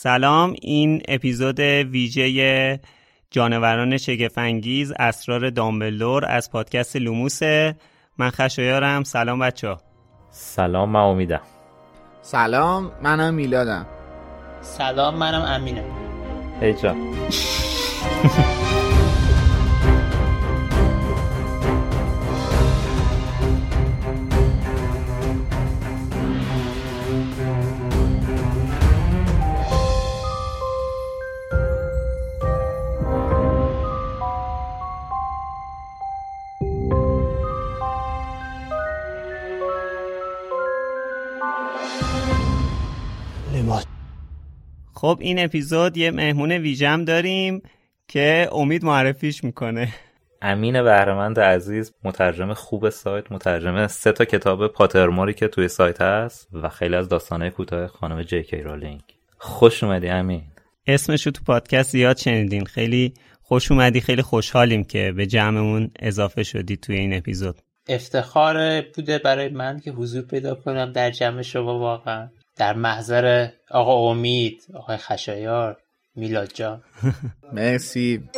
سلام این اپیزود ویژه جانوران شگفنگیز اسرار دامبلدور از پادکست لوموسه من خشایارم. سلام بچه ها سلام من امیدم. سلام منم میلادم. سلام منم امینم. هیچا خب این اپیزود یه مهمون ویژم داریم که امید معرفیش می‌کنه. امین بهرمند عزیز مترجم خوب سایت مترجم سه تا کتاب پاترموری که توی سایت هست و خیلی از داستانه کوتاه خانم جی کی رولینگ. خوش اومدی امین. اسمش رو تو پادکست زیاد شنیدین. خیلی خوش اومدی خیلی خوشحالیم که به جمعمون اضافه شدی توی این اپیزود. افتخار بوده برای من که حضور پیدا کنم در جمع شما واقعا. در محضر آقا امید آقای خشایار میلاد جان مرسی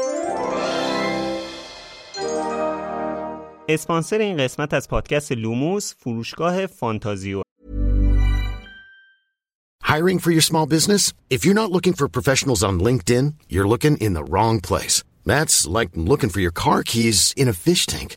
اسپانسر این قسمت از پادکست لوموس فروشگاه فانتازیو Hiring for your small business? If you're not looking for professionals on LinkedIn, you're looking in the wrong place. That's like looking for your car keys in a fish tank.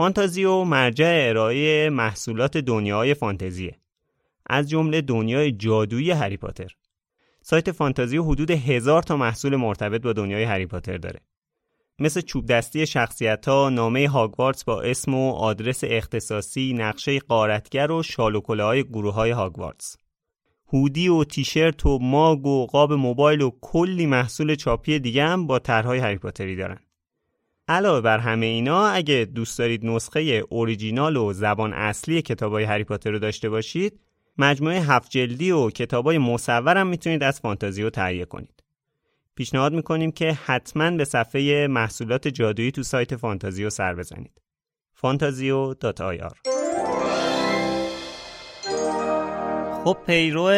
فانتازیو مرجع ارائه محصولات دنیای فانتزیه از جمله دنیای جادویی هری پاتر سایت فانتازیو حدود هزار تا محصول مرتبط با دنیای هری پاتر داره مثل چوب دستی شخصیت ها، نامه هاگوارتس با اسم و آدرس اختصاصی، نقشه قارتگر و شالوکله های گروه های هاگوارتس. هودی و تیشرت و ماگ و قاب موبایل و کلی محصول چاپی دیگه هم با طرحهای هری پاتری دارن. علاوه بر همه اینا اگه دوست دارید نسخه اوریجینال و زبان اصلی کتابای هری پاتر رو داشته باشید مجموعه هفت جلدی و کتابای هم می‌تونید از فانتازیو تهیه کنید. پیشنهاد می‌کنیم که حتما به صفحه محصولات جادویی تو سایت فانتازیو سر بزنید. fantazio.ir خب پیرو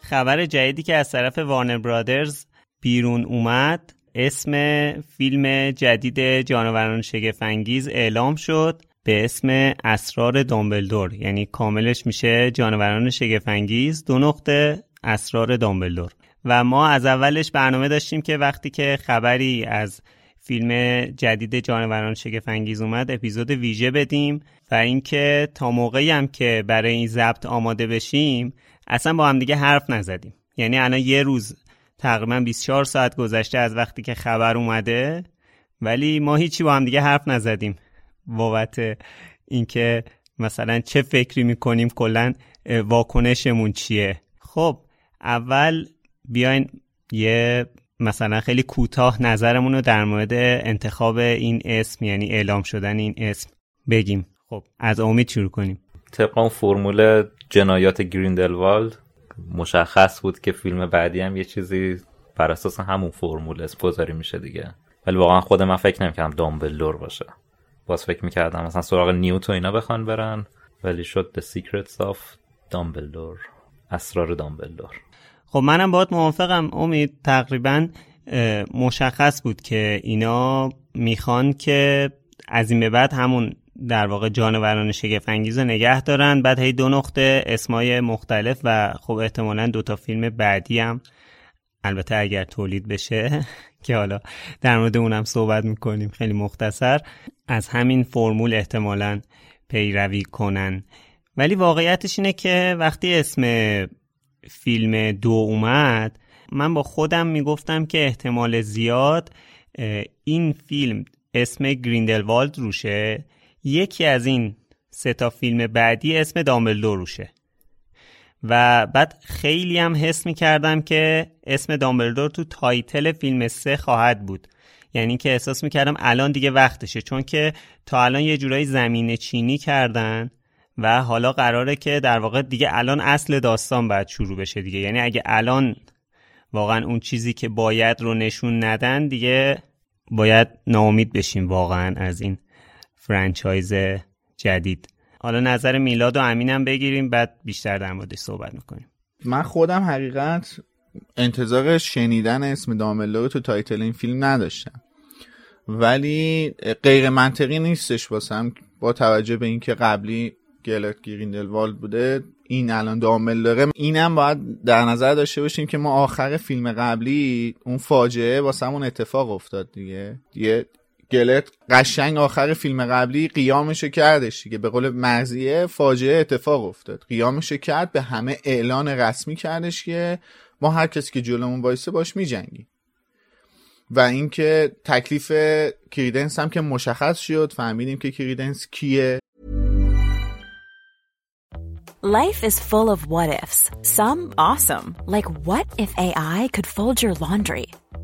خبر جدیدی که از طرف وارنر برادرز بیرون اومد اسم فیلم جدید جانوران شگفنگیز اعلام شد به اسم اسرار دامبلدور. یعنی کاملش میشه جانوران شگفنگیز دو نقطه اسرار دامبلدور. و ما از اولش برنامه داشتیم که وقتی که خبری از فیلم جدید جانوران شگفنگیز اومد اپیزود ویژه بدیم و اینکه تا موقعی هم که برای این ضبط آماده بشیم اصلا با هم دیگه حرف نزدیم. یعنی الان یه روز تقریبا 24 ساعت گذشته از وقتی که خبر اومده. ولی ما هیچی با هم دیگه حرف نزدیم. بابت اینکه مثلا چه فکری می‌کنیم کلا واکنشمون چیه. خب اول بیاین یه مثلا خیلی کوتاه نظرمون رو در مورد انتخاب این اسم یعنی اعلام شدن این اسم بگیم. خب از امید شروع کنیم. طبق اون فرمول جنایات گریندلوالد مشخص بود که فیلم بعدی هم یه چیزی بر اساس همون فرمول گذاری میشه دیگه. ولی واقعا خود من فکر نمی‌کردم دامبلدور باشه. باز فکر می‌کردم مثلا سراغ نیوت و اینا بخوان برن ولی شد The Secrets of دامبلدور. اسرار دامبلدور. خب منم باید موافقم امید. تقریبا مشخص بود که اینا می‌خوان که از این به بعد همون در واقع جانوران شگفت انگیز نگه دارن. بعد هی دو نقطه اسمای مختلف و خب احتمالا دو تا فیلم بعدی هم. البته اگر تولید بشه که حالا در مورد اونم صحبت می‌کنیم خیلی مختصر. از همین فرمول احتمالا پیروی کنن. ولی واقعیتش اینه که وقتی اسم فیلم دو اومد من با خودم می‌گفتم که احتمال زیاد این فیلم اسم گریندلوالد روشه. یکی از این سه تا فیلم بعدی اسم دامبلدور روشه. و بعد خیلی هم حس می کردم که اسم دامبلدور تو title فیلم سه خواهد بود. یعنی که احساس می کردم الان دیگه وقتشه. چون که تا الان یه جورایی زمین چینی کردن و حالا قراره که در واقع دیگه الان اصل داستان باید شروع بشه دیگه. یعنی اگه الان واقعا اون چیزی که باید رو نشون ندن دیگه باید ناامید بشیم واقعا از این فرانچایز جدید. حالا نظر میلاد و امینم بگیریم بعد بیشتر در موردش صحبت می‌کنیم. من خودم حقیقت انتظار شنیدن اسم دامبلدور تو title این فیلم نداشتم. ولی غیر منطقی نیستش واسم. با توجه به اینکه قبلی گلرت گریندلوالد بوده این الان دامبلدور داره. اینم باید در نظر داشته باشیم که ما آخر فیلم قبلی اون فاجعه واسمون اتفاق افتاد دیگه. دیگه گلرت قشنگ آخر فیلم قبلی قیامشو کردش دیگه. به قول مرضیه فاجعه اتفاق افتاد. قیامشو کرد به همه اعلان رسمی کردش که ما هر کسی که جلومون وایسه باش میجنگیم. و اینکه تکلیف کریدنس هم که مشخص شد فهمیدیم که کریدنس کیه. Life is full of what ifs. Some awesome, like what if AI could fold your laundry?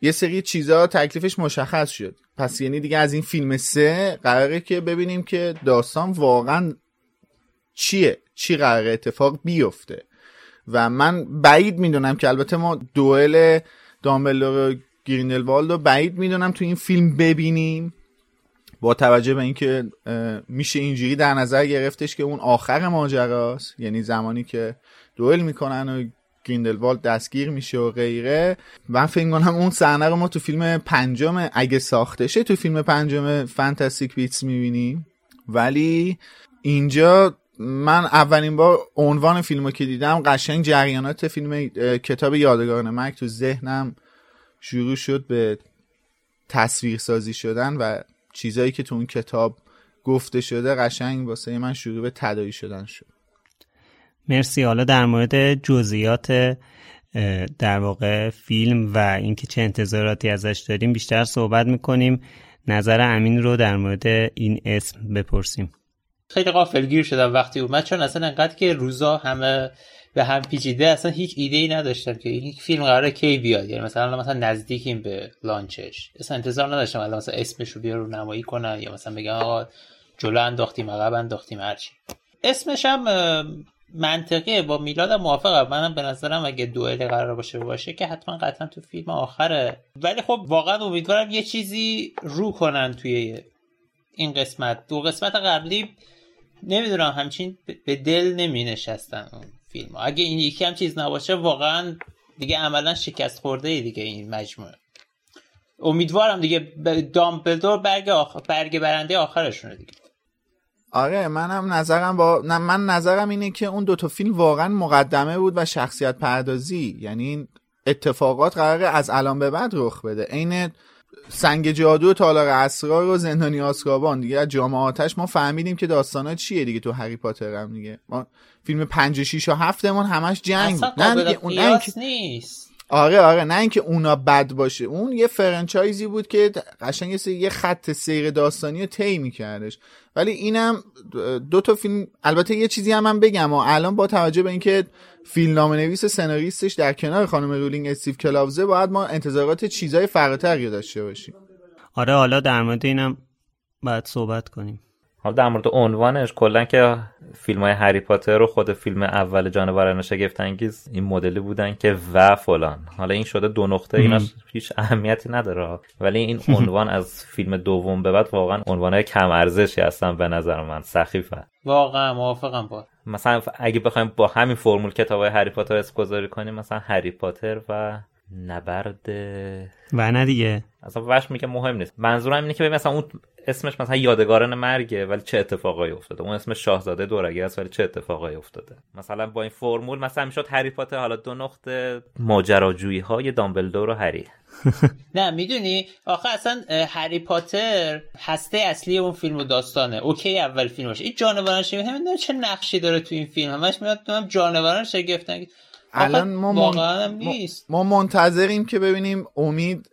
یه سری چیزا تکلیفش مشخص شد. پس یعنی دیگه از این فیلم سه قراره که ببینیم که داستان واقعا چیه چی قراره اتفاق بیفته. و من بعید می‌دونم که البته ما دوئل دامبلدور و گریندلوالد رو بعید می‌دونم تو این فیلم ببینیم. با توجه به اینکه میشه اینجوری در نظر گرفتش که اون آخر ماجراست. یعنی زمانی که دوئل می‌کنن و گریندلوالد دستگیر میشه و غیره. من فکر کنم اون صحنه رو ما تو فیلم پنجم اگه ساخته شه تو فیلم پنجم Fantastic Beasts می‌بینیم. ولی اینجا من اولین بار عنوان فیلم رو که دیدم قشنگ جریانات فیلم کتاب یادگاران مک تو ذهنم شروع شد به تصویر سازی شدن و چیزایی که تو اون کتاب گفته شده قشنگ واسه من شروع به تدایی شدن شد. مرسی. حالا در مورد جزئیات در واقع فیلم و اینکه چه انتظاراتی ازش داریم بیشتر صحبت می‌کنیم. نظر امین رو در مورد این اسم بپرسیم. خیلی غافلگیر شدم وقتی اومد چون اصلا انقدر که روزا همه به هم پیچیده اصلا هیچ ایده ای نداشتم که این فیلم قراره کی بیاد. یعنی مثلا مثلا نزدیکیم به لانچش. اصلا انتظار نداشتم الان مثلا اسمش رو بیا رو نمایی کنن یا مثلا بگن آقا جلو انداختیم عقب انداختیم هرچی. اسمش هم منطقیه. با میلاد موافقم. منم به نظرم اگه دوئل قرار باشه باشه که حتما قطعا تو فیلم آخره. ولی خب واقعا امیدوارم یه چیزی رو کنن توی این قسمت. دو قسمت قبلی نمی‌دونم همچین به دل نمی نشستن اون فیلم. اگه این یکی هم چیز نباشه واقعا دیگه عملا شکست خورده دیگه این مجموعه. امیدوارم دیگه دامبلدور برگ, آخ... برگ برنده آخرشونه دیگه. آره منم نظرم با نه من نظرم اینه که اون دوتا فیلم واقعا مقدمه بود و شخصیت پردازی. یعنی اتفاقات قراره از الان به بعد رخ بده. عین سنگ جادو و تالار اسرار و زندانی آسکابان دیگه از جامعاتش ما فهمیدیم که داستانا چیه دیگه تو هری پاتر هم دیگه. ما فیلم 5 و 6 و 7 من همش جنگ نه دیگه اون نه نیست. آره آره نه اینکه اونا بد باشه. اون یه franchise ی بود که قشنگ یه خط سیر داستانی رو طی میکردش. ولی اینم دو تا فیلم البته یه چیزی هم من بگم و الان با توجه به اینکه فیلم نامه نویس سناریستش در کنار خانم رولینگ استیو کلاوزه باید ما انتظارات چیزای فراتری داشته باشیم. آره حالا در مورد اینم باید صحبت کنیم. حالا در مورد عنوانش کلا که فیلم های هری پاتر و خود فیلم اول جانوران شگفت انگیز این مدلی بودن که و فلان. حالا این شده دو نقطه اینا هیچ اهمیتی نداره. ولی این عنوان از فیلم دوم به بعد واقعا عنوان های کم ارزشی هستن به نظر من سخیفه. واقعا موافقم با. مثلا اگه بخوایم با همین فرمول کتاب های هری پاتر اسم گذاری کنیم مثلا هری پاتر و نبرد و نه دیگه. اصلا وش میگه مهم نیست. منظورم اینه که ببین مثلا اون اسمش مثلا یادگاران مرگه ولی چه اتفاقایی افتاده؟ اون اسمش شاهزاده دورگه است ولی چه اتفاقایی افتاده؟ مثلا با این فرمول مثلا می‌شد هری پاتر حالا دو نقطه ماجراجویی های دامبلدور و هری. نه می‌دونی؟ آخه اصلا هری پاتر هسته اصلی اون فیلم و داستانه. اوکی اول فیلمش. این جانوران شگفت چه نقشی داره تو این فیلم. همش میاد جانوران شگفتن الان ما, من... ما منتظریم که ببینیم امید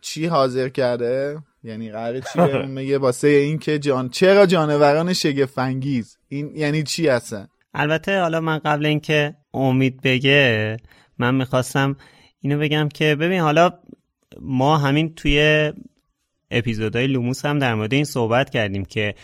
چی حاضر کرده. یعنی قراره چی بهمون میگه واسه این که جان چرا جانوران شگفنگیز این یعنی چی هستن البته حالا من قبل اینکه امید بگه من می‌خواستم اینو بگم که ببین حالا ما همین توی اپیزودهای لوموس هم در مورد این صحبت کردیم که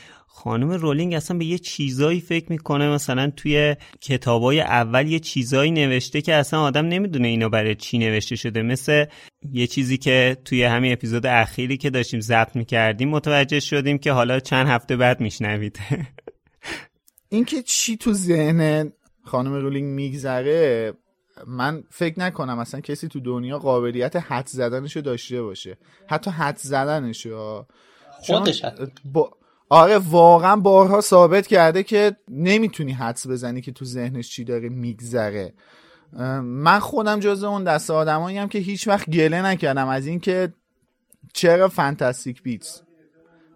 خانم رولینگ اصلا به یه چیزایی فکر می‌کنه. مثلا توی کتابای اول یه چیزایی نوشته که اصلا آدم نمی‌دونه اینا برای چی نوشته شده. مثل یه چیزی که توی همین اپیزود اخیری که داشتیم ضبط می‌کردیم متوجه شدیم که حالا چند هفته بعد میشنوید. اینکه چی تو ذهن خانم رولینگ میگذره من فکر نکنم اصلا کسی تو دنیا قابلیت حد زدنشو داشته باشه. حتی حد زدنشو خودش با... آره واقعا بارها ثابت کرده که نمی‌تونی حدس بزنی که تو ذهنش چی داره میگذره. من خودم جز اون دست آدمایی هم که هیچ وقت گله نکردم از اینکه چرا فانتاستیک بیتس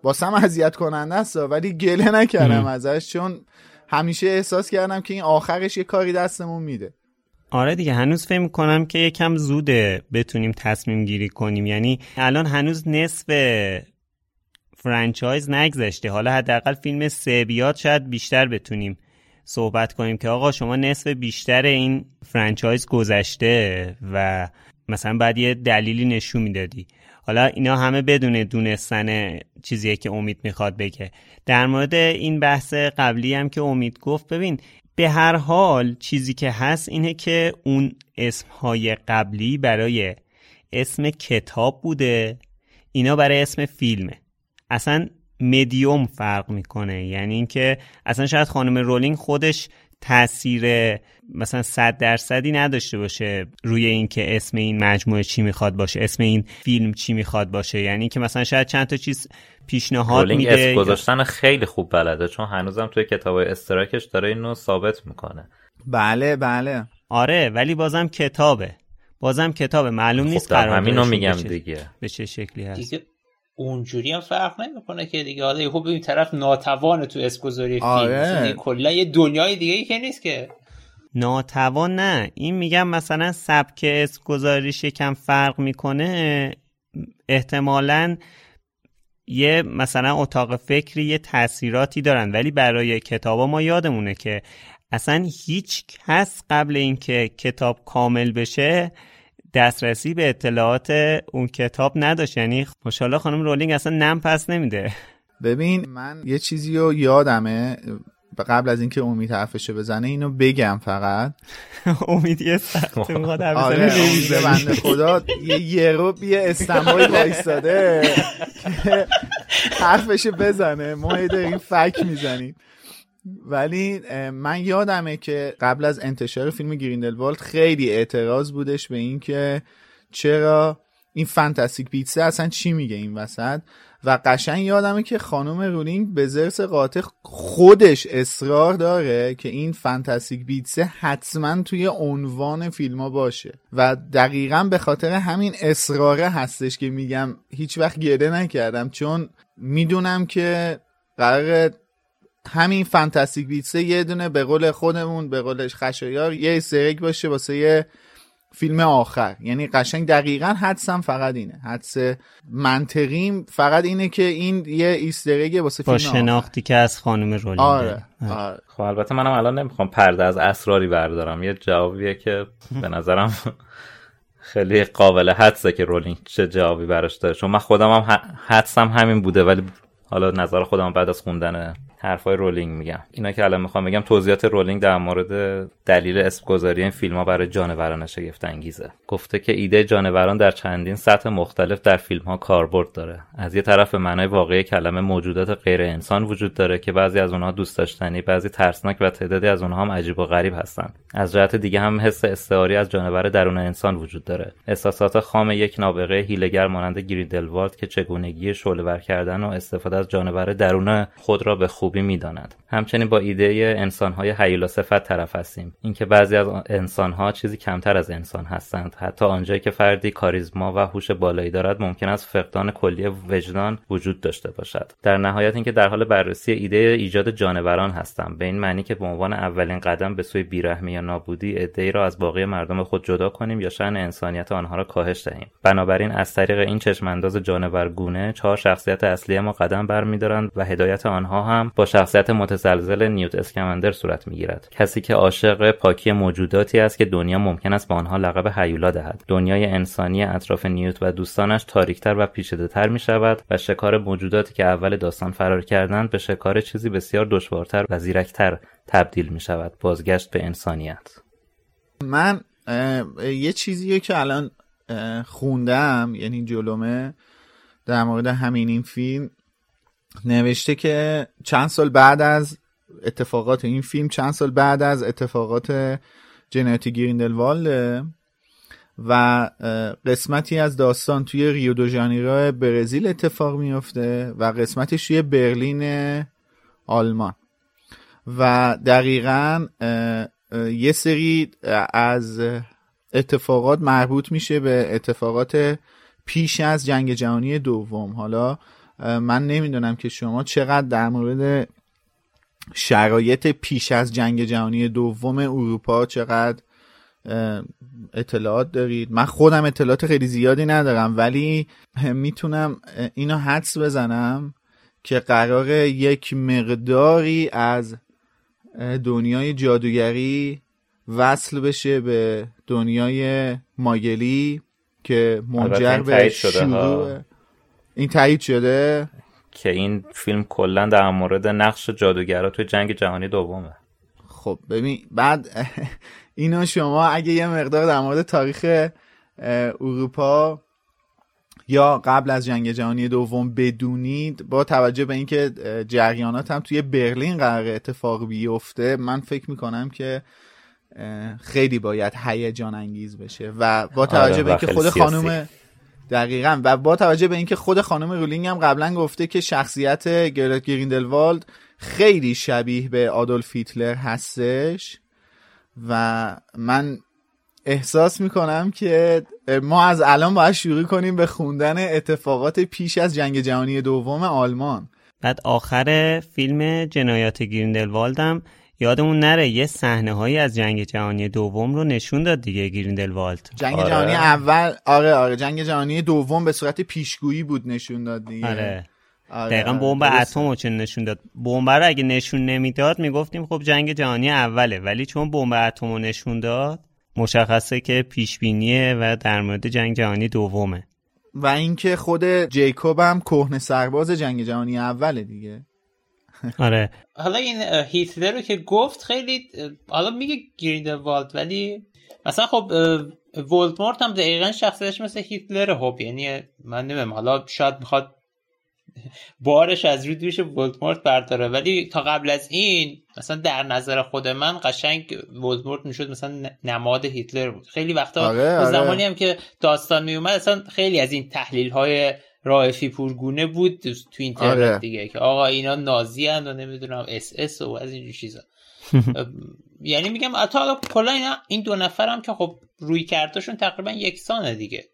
واسم اذیت کننده است ولی گله نکردم ازش چون همیشه احساس کردم که این آخرش یه کاری دستمون میده. آره دیگه هنوز فکر کنم که یکم زوده بتونیم تصمیم گیری کنیم. یعنی الان هنوز نصف فرانچایز نگذشته. حالا حداقل فیلم سه بیاد شاید بیشتر بتونیم صحبت کنیم که آقا شما نصف بیشتر این فرانچایز گذشته و مثلا بعد یه دلیلی نشون می‌دادی. حالا اینا همه بدون دونستن چیزیه که امید می‌خواد بگه. در مورد این بحث قبلی هم که امید گفت ببین به هر حال چیزی که هست اینه که اون اسمهای قبلی برای اسم کتاب بوده. اینا برای اسم فیلمه. اصلا مدیوم فرق می‌کنه. یعنی اینکه اصلا شاید خانم رولینگ خودش تاثیر مثلا صد درصدی نداشته باشه روی اینکه اسم این مجموعه چی می‌خواد باشه اسم این فیلم چی می‌خواد باشه. یعنی که مثلا شاید چند تا چیز پیشنهاد میده اسم گذاشتن خیلی خوب بلده چون هنوزم توی کتاب استراکش داره اینو ثابت می‌کنه. بله بله. آره ولی بازم کتابه. بازم کتابه. معلوم خب نیست قرار همینو میگم دیگه. به چه شکلی هست. اونجوری هم فرق نمی‌کنه که دیگه. حالا خب این طرف ناتوان تو اسکوزوری فیلم. آره. کلا یه دنیای دیگه ای که نیست که. ناتوان نه. این میگم مثلا سبک اسکوزاریش یکم فرق می‌کنه. احتمالا یه مثلا اتاق فکری یه تاثیراتی دارن. ولی برای کتابا ما یادمونه که اصلا هیچ کس قبل اینکه کتاب کامل بشه دسترسی به اطلاعات اون کتاب نداشت. یعنی خوشحالا خانم رولینگ اصلا نم پس نمیده. ببین من یه چیزی رو یادمه. قبل از اینکه امید حرفشو بزنه اینو بگم فقط. امید یه سخت آره بنده خدا یه یه یه standby وایستاده. که حرفشو بزنه. ما این فک می‌زنیم. ولی من یادمه که قبل از انتشار فیلم گریندلوالد خیلی اعتراض بودش به اینکه چرا این Fantastic Beasts ه اصلا چی میگه این وسط. و قشنگ یادمه که خانم رولینگ به ضرس قاطع خودش اصرار داره که این Fantastic Beasts ه حتما توی عنوان فیلم ها باشه. و دقیقا به خاطر همین اصراره هستش که میگم هیچ وقت گله نکردم چون می‌دونم که قرار همین Fantastic Beasts ه یه دونه به قول خودمون به قولش خشایار یه سرک باشه واسه یه فیلم آخر. یعنی قشنگ دقیقا حدسم فقط اینه. حدس منطقیم فقط اینه که این یه Easter egg ه واسه با فیلم شناختی که از خانم رولینگ. آره, آره. خب البته منم الان نمی‌خوام پرده از اسراری بردارم. یه جوابیه که به نظرم خیلی قابل حدسه که رولینگ چه جوابی براش داره. چون من خودم هم حدسم همین بوده ولی حالا نظر خودم بعد از خوندن حرفای رولینگ میگم. اینا که الان می‌خوام بگم توضیحات رولینگ در مورد دلیل اسم گذاری این فیلم ها برای جانوران شگفت انگیزه گفته که ایده جانوران در چندین سطح مختلف در فیلم ها کاربرد داره. از یه طرف به معنای واقعی کلمه موجودات غیر انسان وجود داره که بعضی از اونها دوست داشتنی بعضی ترسناک و تعدادی از اونها هم عجیب و غریب هستن. از جهت دیگه هم حس استعاری از جانور درون انسان وجود داره. احساسات خام یک نابغه حیله‌گر مانند گریندلوالد که چگونگی شعله کردن و استفاده از جانور درون خود را به خوب خوبی می‌داند. همچنین با ایده انسانهای هیولا صفت طرف هستیم. اینکه بعضی از انسانها چیزی کمتر از انسان هستند. حتی آنجایی که فردی کاریزما و هوش بالایی دارد ممکن است فقدان کلی وجدان وجود داشته باشد. در نهایت اینکه در حال بررسی ایده ایجاد جانوران هستم. به این معنی که به عنوان اولین قدم به سوی بیرحمی یا نابودی ای را از باقی مردم خود جدا کنیم یا شأن انسانیت آنها را کاهش دهیم. بنابراین از طریق این چشمانداز جانورگونه چهار شخصیت اصلی ما قدم برمیدارند و هدایت آنها هم با شخصیت متزلزل نیوت اسکمندر صورت می‌گیرد. کسی که عاشق پاکی موجوداتی است که دنیا ممکن است به آنها لقب هیولا دهد. دنیای انسانی اطراف نیوت و دوستانش تاریکتر و پیچیده‌تر می شود و شکار موجوداتی که اول داستان فرار کردند به شکار چیزی بسیار دشوارتر و زیرکتر تبدیل می شود بازگشت به انسانیت. من یه چیزیه که الان خوندم یعنی جلومه در مورد همین این فیلم. نوشته که چند سال بعد از اتفاقات این فیلم چند سال بعد از اتفاقات جنایت گریندلوالد و قسمتی از داستان توی ریو دو ژانیرو برزیل اتفاق میفته و قسمتش توی برلین آلمان. و دقیقا یه سری از اتفاقات مربوط میشه به اتفاقات پیش از جنگ جهانی دوم. حالا من نمی‌دونم که شما چقدر در مورد شرایط پیش از جنگ جهانی دوم اروپا چقدر اطلاعات دارید. من خودم اطلاعات خیلی زیادی ندارم ولی می‌تونم اینو حدس بزنم که قرار یک مقداری از دنیای جادوگری وصل بشه به دنیای ماگلی که منجر به شروع این تایید شده؟ که این فیلم کلا در مورد نقش جادوگرا توی جنگ جهانی دومه. خب ببین بعد اینو شما اگه یه مقدار در مورد تاریخ اروپا یا قبل از جنگ جهانی دوم بدونید با توجه به اینکه جریانات هم توی برلین قرار اتفاق بیفته من فکر می‌کنم که خیلی باید هیجان انگیز بشه و با توجه آره به اینکه خود خانم دقیقا. و با توجه به اینکه خود خانم رولینگ هم قبلا گفته که شخصیت گرت گریندلوالد خیلی شبیه به آدولف هیتلر هستش و من احساس می‌کنم که ما از الان باید شروع کنیم به خوندن اتفاقات پیش از جنگ جهانی دوم آلمان. بعد آخر فیلم جنایات گریندلوالد هم یادمون نره یه صحنه هایی از جنگ جهانی دوم رو نشون داد دیگه گریندلوالد جنگ آره. جهانی اول آره آره جنگ جهانی دوم به صورت پیشگویی بود نشون داد دیگه. آره. آره دقیقا بمب اتم رو چون نشون داد؟ بمب رو اگه نشون نمی‌داد می‌گفتیم خب جنگ جهانی اوله. ولی چون بمب اتم رو نشون داد مشخصه که پیش بینیه و در مورد جنگ جهانی دومه. و اینکه خود جیکوب هم کهنه سرباز جنگ جهانی اوله دیگه. آره. حالا این هیتلر رو که گفت خیلی حالا میگه گریندوالد ولی مثلا خب ولدمورت هم دقیقا شخصیتش مثل هیتلر هوب یعنی من نمیم حالا شاید می‌خواد بارش از روی دوش ولدمورت برداره. ولی تا قبل از این مثلا در نظر خود من قشنگ ولدمورت می‌شد مثلا نماد هیتلر بود. خیلی وقتا آره، آره. زمانی هم که داستان میومد اصلا خیلی از این تحلیل های رائفی‌پورگونه بود تو اینترنت آره. دیگه که آقا اینا نازی هن و نمی‌دونم اس اس و از اینجور چیزا. یعنی میگم حتی حالا کلا این دو نفرم که خب رویکردشون تقریبا یکسانه دیگه.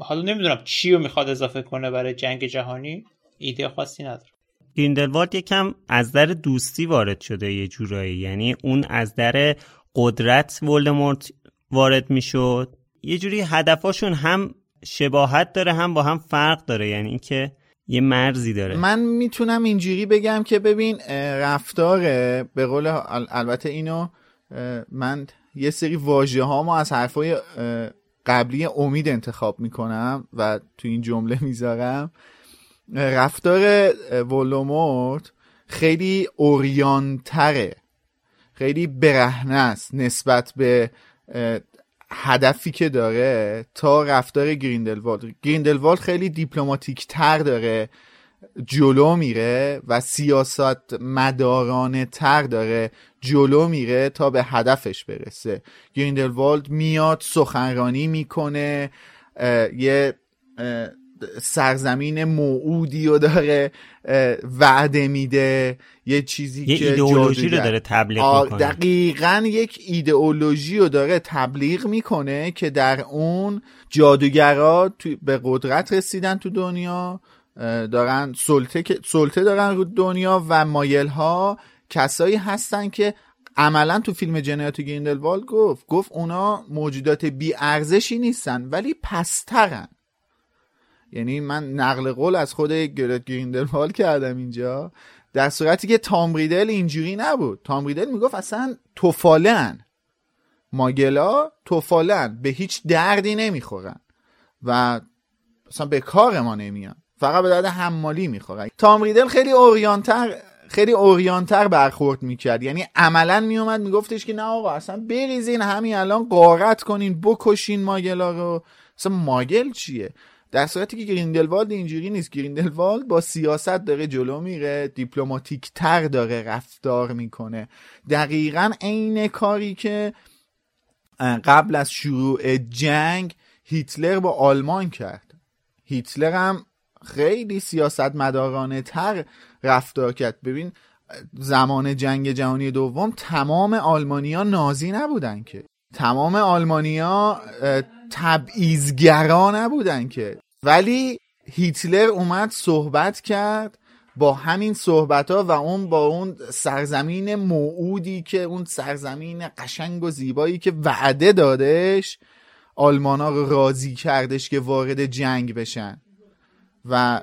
حالا نمی‌دونم چی رو می‌خواد اضافه کنه برای جنگ جهانی ایده خاصی نداره گریندلوالد یکم از در دوستی وارد شده یه جورایی. یعنی اون از در قدرت ولدمورت وارد می‌شد. یه جوری هدفاشون هم شباهت داره هم با هم فرق داره یعنی اینکه یه مرزی داره. من می‌تونم اینجوری بگم که ببین رفتار به قول ال- البته اینو من یه سری واژه ها از حرفای قبلی امید انتخاب می‌کنم و تو این جمله می‌ذارم. رفتار ولومورت خیلی اوریانتره خیلی برهنه است نسبت به هدفی که داره تا رفتار گریندلوالد. گریندلوالد خیلی دیپلماتیک تر داره جلو میره و سیاست مدارانه تر داره جلو میره تا به هدفش برسه. گریندلوالد میاد سخنرانی می‌کنه یه سرزمین موعودی رو داره وعده میده یه چیزی یه که ایدئولوژی رو داره تبلیغ می‌کنه. دقیقا یک ایدئولوژی رو داره تبلیغ می‌کنه که در اون جادوگرا به قدرت رسیدن تو دنیا دارن سلطه, سلطه دارن رو دنیا و مایل ها کسایی هستن که عملا تو فیلم جنایات گریندلوالد گفت گفت اونا موجودات بی ارزشی نیستن ولی پسترن. یعنی من نقل قول از خود گرت گریندلوالد کردم اینجا. در صورتی که تام ریدل اینجوری نبود. تام ریدل می‌گفت اصلا توفالن. ماگلا توفالن. به هیچ دردی نمی‌خورن. و اصلا به کار ما نمیان. فقط به درد حمالی می‌خورن. تام ریدل خیلی اوریانتر خیلی اوریانتر برخورد می‌کرد. یعنی عملا میومد میگفتش که نه آقا اصلا بریزین همین الان قارت کنین بکشین ماگلا رو. اصلا ماگل چیه؟ در صورتی که گریندلوالد اینجوری نیست. گریندلوالد با سیاست داره جلو میره دیپلماتیک تر داره رفتار می‌کنه. دقیقا عین کاری که قبل از شروع جنگ هیتلر با آلمان کرد. هیتلر هم خیلی سیاست مدارانه تر رفتار کرد. ببین زمان جنگ جهانی دوم تمام آلمانیا نازی نبودن که. تمام آلمانیا تبعیضگرا نبودن که. ولی هیتلر اومد صحبت کرد با همین صحبت ها و اون با اون سرزمین موعودی که اون سرزمین قشنگ و زیبایی که وعده دادش آلمان ها راضی کردش که وارد جنگ بشن. و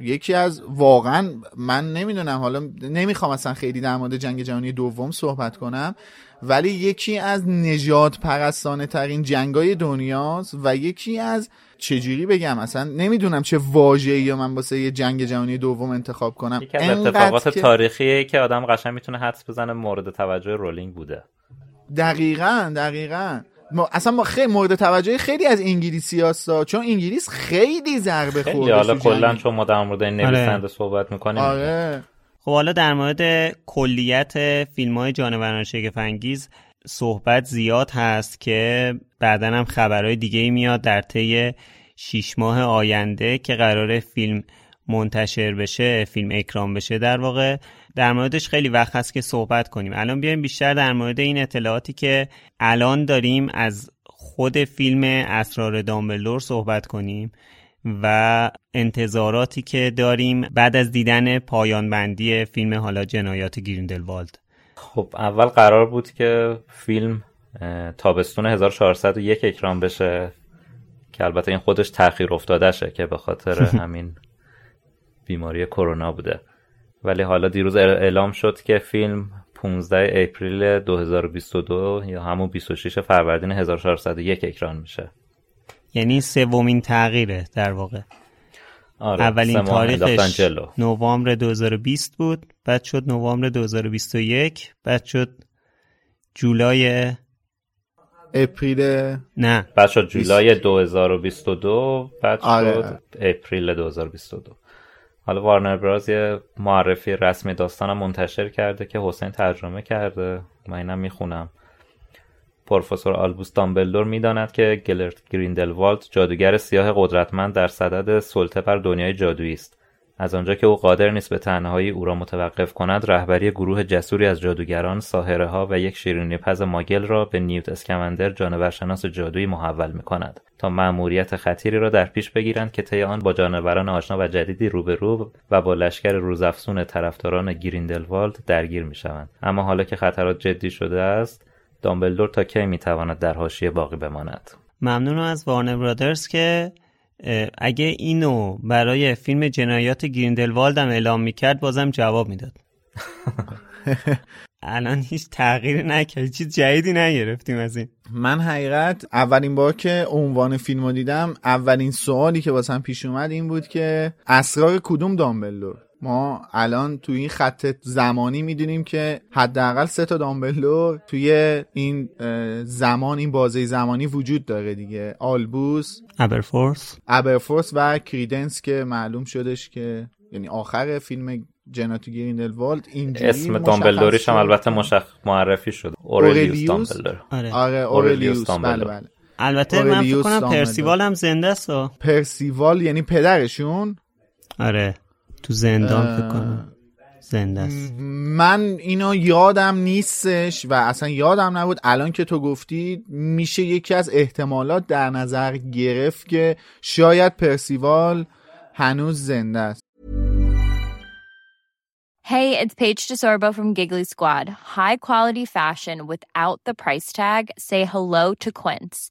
یکی از واقعا من نمی‌دونم حالا نمی‌خوام اصلا خیلی در مورد جنگ جهانی دوم صحبت کنم ولی یکی از نجات پرستانه ترین جنگای دنیاست و یکی از چجوری بگم اصلا نمی‌دونم چه واژه‌ای یا من واسه یه جنگ جهانی دوم انتخاب کنم. یکی از اتفاقات که- تاریخیه که آدم قشنگ می‌تونه حدس بزنه مورد توجه رولینگ بوده. دقیقا دقیقا. ما اصلا ما خیلی مورد توجه خیلی از انگلیسی هستا چون انگلیس خیلی ضربه خیلی خورده حالا تو کلا. چون ما در مورد این نویسنده صحبت می‌کنیم. آره. خب حالا در مورد کلیت فیلم های جانوران شگفنگیز صحبت زیاد هست که بعدا هم خبرهای دیگه میاد در طی شیش ماه آینده که قرار فیلم منتشر بشه فیلم اکرام بشه در واقع در موردش خیلی وقت هست که صحبت کنیم. الان بیایم بیشتر در مورد این اطلاعاتی که الان داریم از خود فیلم اسرار دامبلدور صحبت کنیم و انتظاراتی که داریم بعد از دیدن پایان بندی فیلم حالا جنایات گریندلوالد. خب اول قرار بود که فیلم تابستون 1401 اکرام بشه که البته این خودش تاخیر افتادهشه که به خاطر همین بیماری کرونا بوده. ولی حالا دیروز اعلام شد که فیلم 15 اپریل 2022 یا همون 26 فروردین 1401 اکران میشه. یعنی سومین تغییره در واقع. آره اولین تاریخش نوامبر 2020 بود بعد شد نوامبر 2021 بعد شد جولای اپریل نه. بعد شد جولای 2022 بعد آره. شد اپریل 2022 حالا وارنر براز یه معرفی رسمی داستانم منتشر کرده که حسین ترجمه کرده. من اینم می‌خونم. پروفسور آلبوس دامبلدور می‌داند که گلرت گریندلوالد جادوگر سیاه قدرتمند در صدد سلطه بر دنیای جادویی است. از آنجا که او قادر نیست به تنهایی او را متوقف کند رهبری گروه جسوری از جادوگران ها و یک شیرینی پز ماگل را به نیوت اسکمندر جانورشناس جادویی محول می کند تا مأموریت خطیری را در پیش بگیرند که طی آن با جانوران آشنا و جدیدی روبرو و با لشکر روزافزون طرفداران گریندلوالد درگیر می شوند اما حالا که خطرات جدی شده است دامبلدور تا کی می‌تواند در حاشیه باقی بماند؟ ممنون از وارنر برادرز که اگه اینو برای فیلم جنایات گریندلوالد هم اعلام می‌کرد بازم جواب می‌داد. الان هیچ تغییری نکرد چیز جدیدی نگرفتیم از این. من حقیقت اولین بار که عنوان فیلم رو دیدم اولین سوالی که واسم پیش اومد این بود که اسرار کدوم دامبلدور؟ ما الان توی این خط زمانی می‌دونیم که حداقل سه تا دامبلور توی این زمان این بازه زمانی وجود داره دیگه. آلبوس ابرفورس ابرفورس و کریدنس که معلوم شدش که یعنی آخر فیلم جناتو گریندلوالد اینجوری اسم دامبلدوریش هم البته مشخ معرفی شد. اورلیوس دامبلدور. آره, آره اورلیوس بله بله. البته من فکر کنم پرسیوال هم زنده است. پرسیوال یعنی پدرشون؟ آره. تو زندان فکر کنم زنده است من اینو یادم نیستش و اصلا یادم نبود الان که تو گفتی میشه یکی از احتمالات در نظر گرفت که شاید پرسیوال هنوز زنده است Hey, it's Paige DeSorbo from Giggly Squad. High quality fashion without the price tag. Say hello to Quince.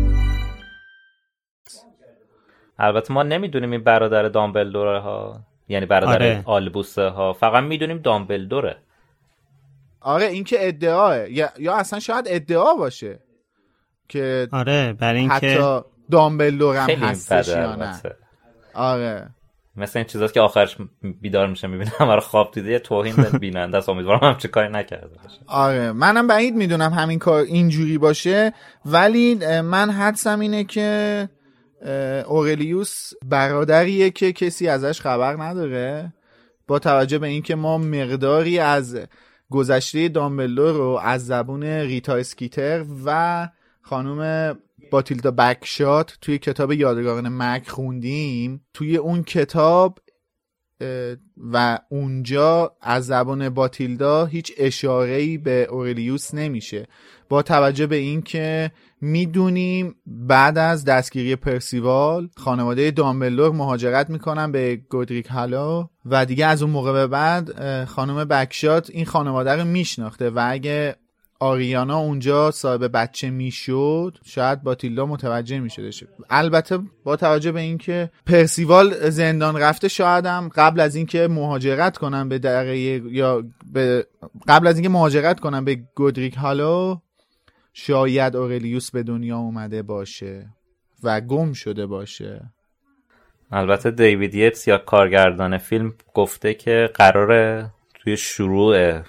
البته ما نمی‌دونیم این برادر دامبلدوره ها یعنی برادر آره. آلبوسه ها فقط می‌دونیم دامبلدوره. آره این که ادعاه یا, یا اصلا شاید ادعا باشه که آره برای اینکه حتی دامبلدور هم هستش یا نه. آره. مثل این چیزاست که آخرش بیدار میشه می‌بینم همه رو خواب دیده توهین به بیننده است. امیدوارم هم چه کاری نکرده باشه. آره. منم بعید می‌دونم همین کار اینجوری باشه ولی من حدسم اینه که اورلیوس برادریه که کسی ازش خبر نداره با توجه به اینکه ما مقداری از گذشته دامبلور رو از زبون ریتا اسکیتر و خانم باتیلدا بکشات توی کتاب یادگاران مک خوندیم. توی اون کتاب و اونجا از زبان باتیلدا هیچ اشاره‌ای به اورلیوس نمیشه. با توجه به اینکه می‌دونیم بعد از دستگیری پرسیوال خانواده دامبلور مهاجرت می‌کنن به گودریک هالو و دیگه از اون موقع به بعد خانم بکشات این خانواده رو میشناخته و اگه آریانا اونجا صاحب بچه می‌شد شاید باتیلدا متوجه میشدش البته با توجه به اینکه پرسیوال زندان رفته شاید هم قبل از اینکه مهاجرت کنن به دره یا به قبل از اینکه مهاجرت کنن به گودریک هالو شاید اورلیوس به دنیا اومده باشه و گم شده باشه. البته دیوید یتس یا کارگردان فیلم گفته که قراره توی شروع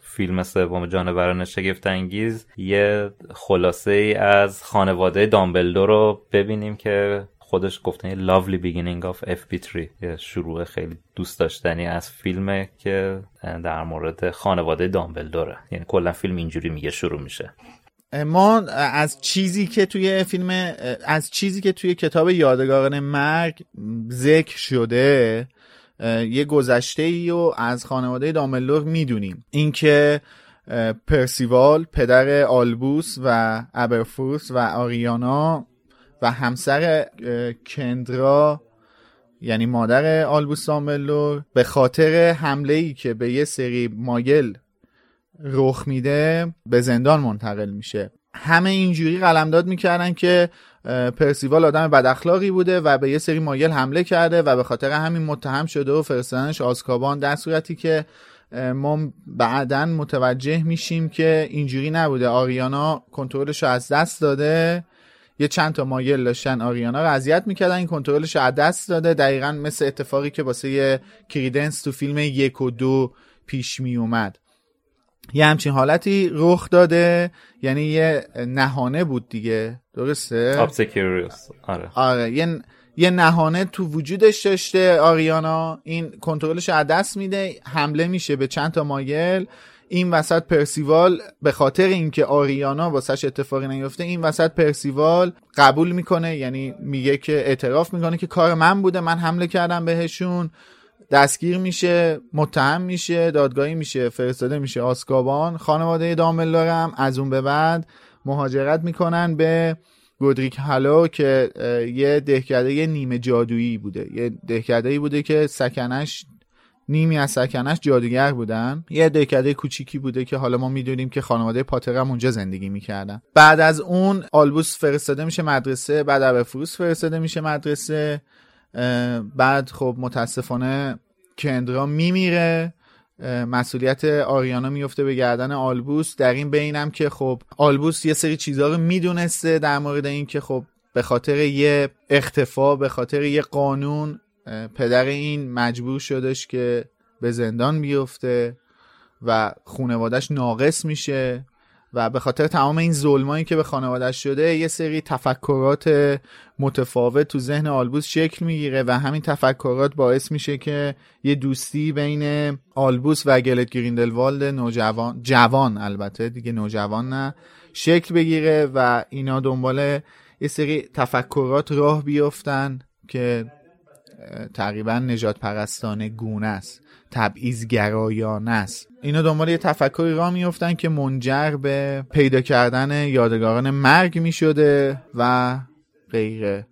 فیلم سوم جانوران شگفت انگیز یه خلاصه ای از خانواده دامبلدو رو ببینیم که خودش گفته lovely beginning of FP3 یه شروع خیلی دوست داشتنی از فیلمه که در مورد خانواده دامبلدوره. یعنی کلا فیلم اینجوری میگه شروع میشه. ما از چیزی که توی فیلم از چیزی که توی کتاب یادگاران مرگ ذکر شده یه گذشته ای و از خانواده داملور می‌دونیم. اینکه پرسیوال پدر آلبوس و ابرفوس و آریانا و همسر کندرا یعنی مادر آلبوس دامبلور به خاطر حمله ای که به یه سری ماگل رخ میده به زندان منتقل میشه. همه اینجوری قلمداد می‌کردن که پرسیوال آدم بد اخلاقی بوده و به یه سری ماگل حمله کرده و به خاطر همین متهم شده و فرستادنش آزکابان در صورتی که ما بعدا متوجه میشیم که اینجوری نبوده. آریانا کنترلش رو از دست داده. یه چند تا مایل داشتن آریانا رو اذیت می‌کردن. این کنترلش رو از دست داده. دقیقا مثل اتفاقی که واسه کریدنس تو فیلم یک و دو پیش می اومد یه همچین حالتی رخ داده یعنی یه نهانه بود دیگه. درسته؟ آره. آره یه یه نهانه تو وجودش داشته آریانا. این کنترلش از دست میده حمله میشه به چند تا مایل. این وسط پرسیوال به خاطر اینکه آریانا واسش اتفاقی نیفته این وسط پرسیوال قبول می‌کنه یعنی میگه که اعتراف می‌کنه که کار من بوده من حمله کردم بهشون. دستگیر میشه متهم میشه دادگاهی میشه فرستاده میشه. آسکابان خانواده داملارم از اون به بعد مهاجرت می‌کنن به گودریک هالو که یه دهکده نیمه جادویی بوده. یه دهکده بوده که سکنش نیمی از سکنش جادوگر بودن. یه دهکده کوچیکی بوده که حالا ما می‌دونیم که خانواده پاتر هم اونجا زندگی می‌کردن. بعد از اون آلبوس فرستاده میشه مدرسه بعد فروس فرستاده میشه مدرسه. بعد خب متاسفانه کندرا میمیره. مسئولیت آریانا میفته به گردن آلبوس. در این بینم که خب آلبوس یه سری چیزها رو می‌دونسته در مورد این که خب به خاطر یه اختفا به خاطر یه قانون پدر این مجبور شدش که به زندان بیفته و خونوادش ناقص میشه. و به خاطر تمام این ظلمایی که به خانوادش شده یه سری تفکرات متفاوت تو ذهن آلبوس شکل می‌گیره و همین تفکرات باعث میشه که یه دوستی بین آلبوس و گلت گریندلوالد نوجوان جوان البته دیگه نوجوان نه شکل بگیره و اینا دنبال یه سری تفکرات راه بیفتن که تقریبا نجات پرستانه گونه است تبعیض است. اینا دنبال یه تفکری را میفتن که منجر به پیدا کردن یادگاران مرگ می شده و غیره.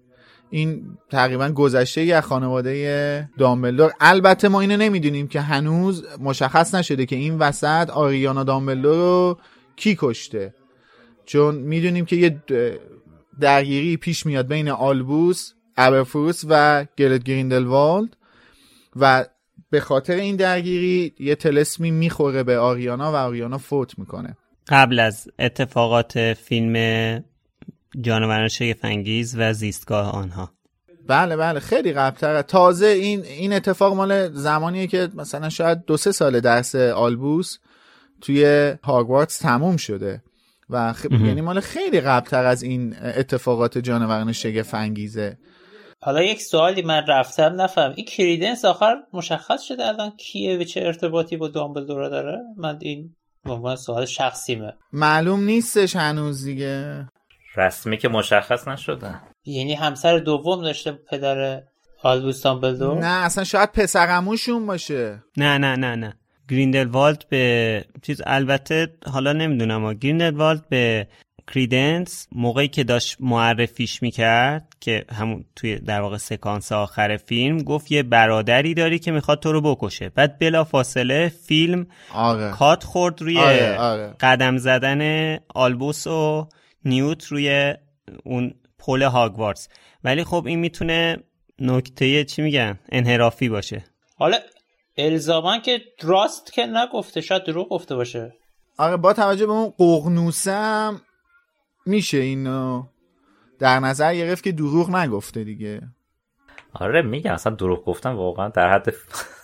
این تقریبا گذشته از خانواده دامبلدور. البته ما اینو نمی‌دونیم که هنوز مشخص نشده که این وسط آریانا دامبلدور رو کی کشته. چون می‌دونیم که یه درگیری پیش میاد بین آلبوس ابرفروس و گرت گریندلوالد و به خاطر این درگیری یه تلسمی می‌خوره به آریانا و آریانا فوت می‌کنه. قبل از اتفاقات فیلم جانوران شگفنگیز و زیستگاه آنها. بله بله خیلی قبلتره. تازه این این اتفاق مال زمانیه که مثلا شاید دو سه سال درس آلبوس توی هاگوارتس تموم شده و خ... یعنی مال خیلی قبلتر از این اتفاقات جانوران شگفنگیزه حالا یک سوالی من رفتم نفهم. این کریدنس آخر مشخص شده الان کیه؟ و چه ارتباطی با دامبلدور داره؟ من این عنوان سوال شخصیمه. معلوم نیستش هنوز دیگه. رسمی که مشخص نشده. یعنی همسر دوم داشته پدر آلبوس دامبلدور؟ نه اصلا شاید پسرموشون باشه. نه نه نه نه. گریندلوالد به چیز البته حالا نمی‌دونم گریندلوالد به کریدنس موقعی که داشت معرفیش می‌کرد که همون توی در واقع سکانس آخر فیلم گفت یه برادری داری که می‌خواد تو رو بکشه. بعد بلافاصله فیلم آره. کات خورد روی آره، آره. قدم زدن آلبوس و نیوت روی اون پل هاگوارتس ولی خب این می‌تونه نکته چی میگن؟ انحرافی باشه. حالا الزامان که راست که نگفته شاید دروغ گفته باشه. آره با توجه به اون قغنوسم میشه اینو در نظر گرفت که دروغ نگفته دیگه. آره میگم اصلا دروغ گفتن واقعا در حد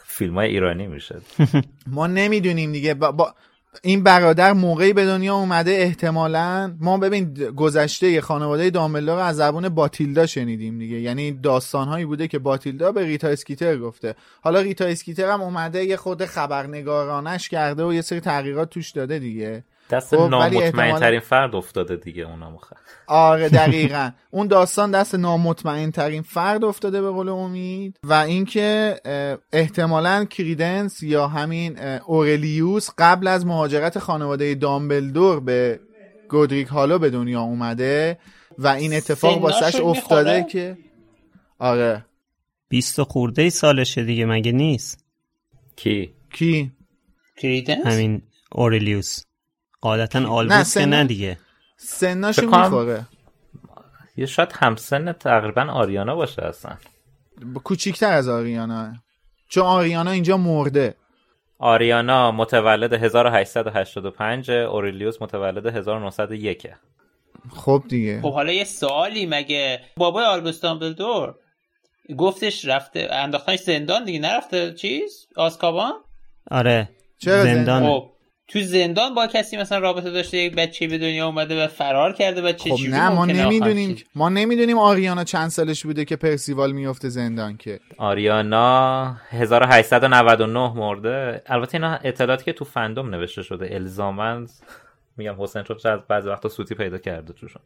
فیلم های ایرانی میشه. ما نمی‌دونیم دیگه. با, این برادر موقعی به دنیا اومده احتمالا ما ببین گذشته خانواده دامبلدور رو از زبون باتیلدا شنیدیم دیگه. یعنی داستانهایی بوده که باتیلدا به ریتا اسکیتر گفته. حالا ریتا اسکیتر هم اومده یه خود خبرنگارانش کرده و یه سری تغییرات توش داده دیگه. دست خب، نامطمئن ترین فرد افتاده دیگه اونم آخه آره دقیقا. اون داستان دست نامطمئن ترین فرد افتاده به قول امید و اینکه احتمالا کریدنس یا همین اورلیوس قبل از مهاجرت خانواده دامبلدور به گودریک هالو به دنیا اومده و این اتفاق واسش افتاده؟ که آره. بیست و خورده ای سالشه دیگه مگه نیست؟ کی؟ کی؟ کریدنس؟ همین اورلیوس. قاعدتا آلبوس که نه دیگه. سناشو می‌خوره. یه شاید همسن تقریبا آریانا باشه اصلا. کوچیکتر از آریانا. چون آریانا اینجا مرده. آریانا متولد 1885 اوریلیوس متولد 1901 خب دیگه. خب حالا یه سوالی مگه؟ بابای آلبوس دامبلدور گفتش رفته انداختنش زندان دیگه نرفته چیز؟ آسکابان آره چرا زندان؟ خب. تو زندان با کسی مثلا رابطه داشته یک بچه به دنیا اومده و فرار کرده و چه خب نه ما نمی‌دونیم؟ ما نمی‌دونیم آریانا چند سالش بوده که پرسیوال میفته زندان که. آریانا 1899 مرده. البته اینا اطلاعاتی که تو فندوم نوشته شده. الزامن میگم حسین چون از بعضی وقتا سوتی پیدا کرده توشون.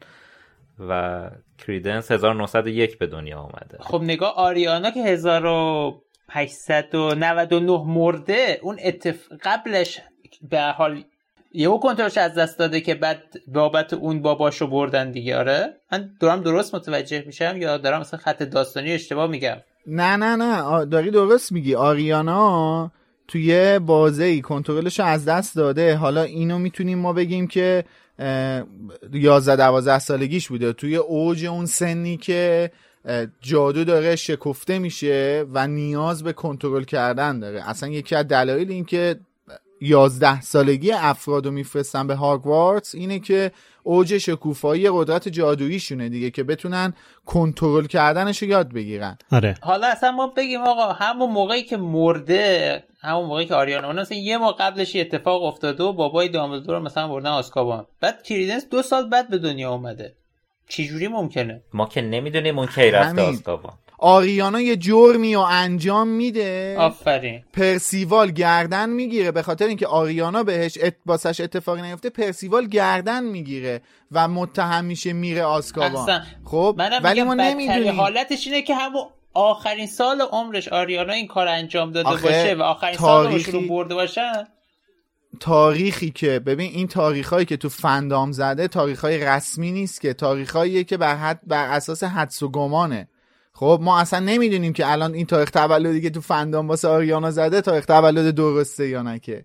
و کریدنس 1901 به دنیا اومده. خب نگاه آریانا که 1899 مرده اون اتف... قبلش به حال یهو کنترلش از دست داده که بعد بابت اون باباشو بردن دیگه. آره؟ من دارم درست متوجه میشم یا دارم مثلا خط داستانی اشتباه میگم؟ نه نه نه. داری درست میگی. آریانا توی بازه ای کنترلش از دست داده. حالا اینو می‌تونیم ما بگیم که اه، 11 12 سالگیش بوده. توی اوج اون سنی که جادو داره شکفته میشه و نیاز به کنترل کردن داره. اصلا یکی از دلایل این که 11 سالگی افراد رو میفرستن به هاگوارتس اینه که اوج شکوفایی قدرت جادوییشونه دیگه که بتونن کنترل کردنش رو یاد بگیرن. آره. حالا اصلا ما بگیم آقا همون موقعی که مرده همون موقعی که آریانا مثلا یه ماه قبلش اتفاق افتاده و بابای دامبلدور رو مثلا بردن آسکابان. بعد کریدنس دو سال بعد به دنیا اومده. چجوری ممکنه؟ ما که نمی‌دونیم اون کی رفته. آسکابان. آریانا یه جرمی و انجام میده. آفرین. پرسیوال گردن می‌گیره. به خاطر اینکه آریانا بهش ات... باسش اتفاقی نیفته پرسیوال گردن می‌گیره و متهم میشه میره آسکابان. خب ولی ما نمی‌دونیم. حالتش اینه که همون آخرین سال عمرش آریانا این کار انجام داده باشه و آخرین تاریخی- عمرش رو برده باشن. تاریخی که ببین این تاریخهایی که تو فندام زده تاریخهای رسمی نیست که تاریخهاییه که بر, حد... بر اساس حدس و گمانه. خب ما اصلا نمی‌دونیم که الان این تاریخ تولدی که تو فندام واسه آریانا زده تاریخ تولد درسته یا نه که.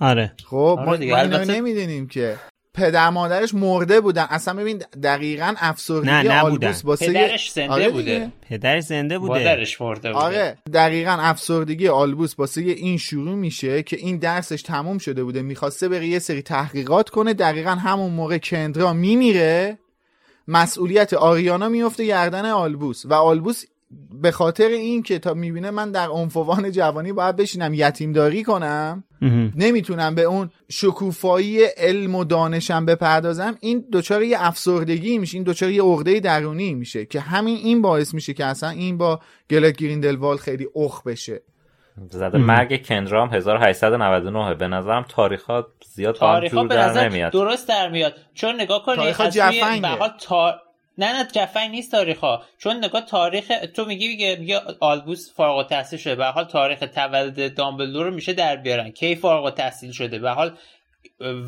آره. خب آره ما, دیگه، ما اینو البته- نمی‌دونیم که. پدر مادرش مرده بودن. اصلا ببین دقیقا افسردگی نه، نبودن. پدرش زنده آره بوده. پدرش زنده بوده. مادرش مرده بوده. آره دقیقا افسردگی آلبوس واسه این شروع میشه که این درسش تموم شده بوده. می‌خواسته بره یه سری تحقیقات کنه. دقیقا همون موقع کندرا میمیره. مسئولیت آریانا میفته گردن آلبوس و آلبوس به خاطر این که تا می‌بینه من در عنفوان جوانی باید بشینم یتیمداری کنم. نمی‌تونم به اون شکوفایی علم و دانشم بپردازم این دچار یه افسردگی میشه این دچار یه عقده درونی میشه که همین این باعث میشه که اصلا این با گلت گریندلوال خیلی اخ بشه زده مرگ کندرام 1899 به نظرم تاریخات زیاد تاریخ جور به در نظر نمیاد. درست در میاد. چون نگاه کنی روی- جفنگه. تا... نه نه جفنگ نیست تاریخ ها چون نگاه تاریخ تو میگی میگه میگه آلبوس فارغ التحصیل شده. به هر حال تاریخ تولد دامبلدور رو میشه در بیارن. کی فارغ التحصیل شده؟ به هر حال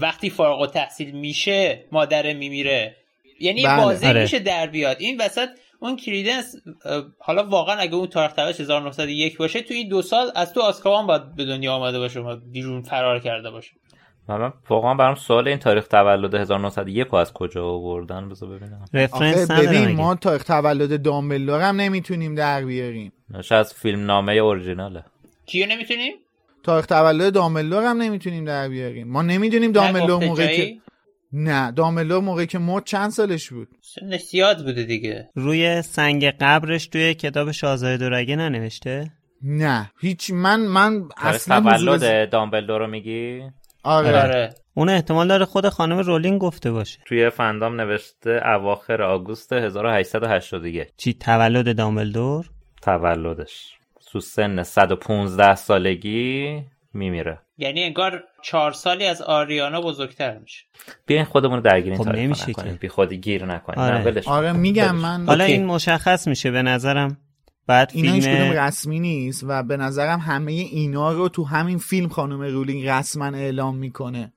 وقتی فارغ التحصیل میشه مادر میمیره. یعنی بله. واضح آره. میشه در بیاد. این وسط اون کریدنس حالا واقعا اگه اون تاریخ تولدش 1901 باشه تو این دو سال از تو آسکابان باید به دنیا آمده باشه و بیرون فرار کرده باشه. من واقعا برام سوال این تاریخ تولد 1901 رو از کجا آوردن؟ بذار ببینم. رفرنس ببین؟ ما تاریخ تولد دامبلدور هم نمی‌تونیم در بیاریم. از فیلم نامه اورجیناله. کیو نمی‌تونیم؟ تاریخ تولد دامبلدور هم نمی‌تونیم در بیاریم. ما نمی‌دونیم دامبلدور موقعی که؟ نه دامبلدور موقعی که مرد چند سالش بود؟ سنش زیاد بوده دیگه. روی سنگ قبرش توی کتاب شاهزاده دورگه ننوشته؟ نه هیچ من من اصلا تولد دامبلدور رو میگی؟ آره. آره. اون احتمال داره خود خانم رولینگ گفته باشه. توی فندام نوشته اواخر آگوست 1881 چی تولد دامبلدور؟ تولدش. تو سن 115 سالگی میمیره. یعنی انگار چهار سالی از آریانا بزرگتر میشه بیاین خودمون رو درگیر این خب تاریخ نمیشه نکنیم که. بی خودی گیر نکنیم آره. آره میگم. من حالا. این مشخص میشه به نظرم بعد اینا هیچ کدوم فیلم رسمی نیست و به نظرم همه اینا رو تو همین فیلم خانم رولینگ رسما اعلام می‌کنه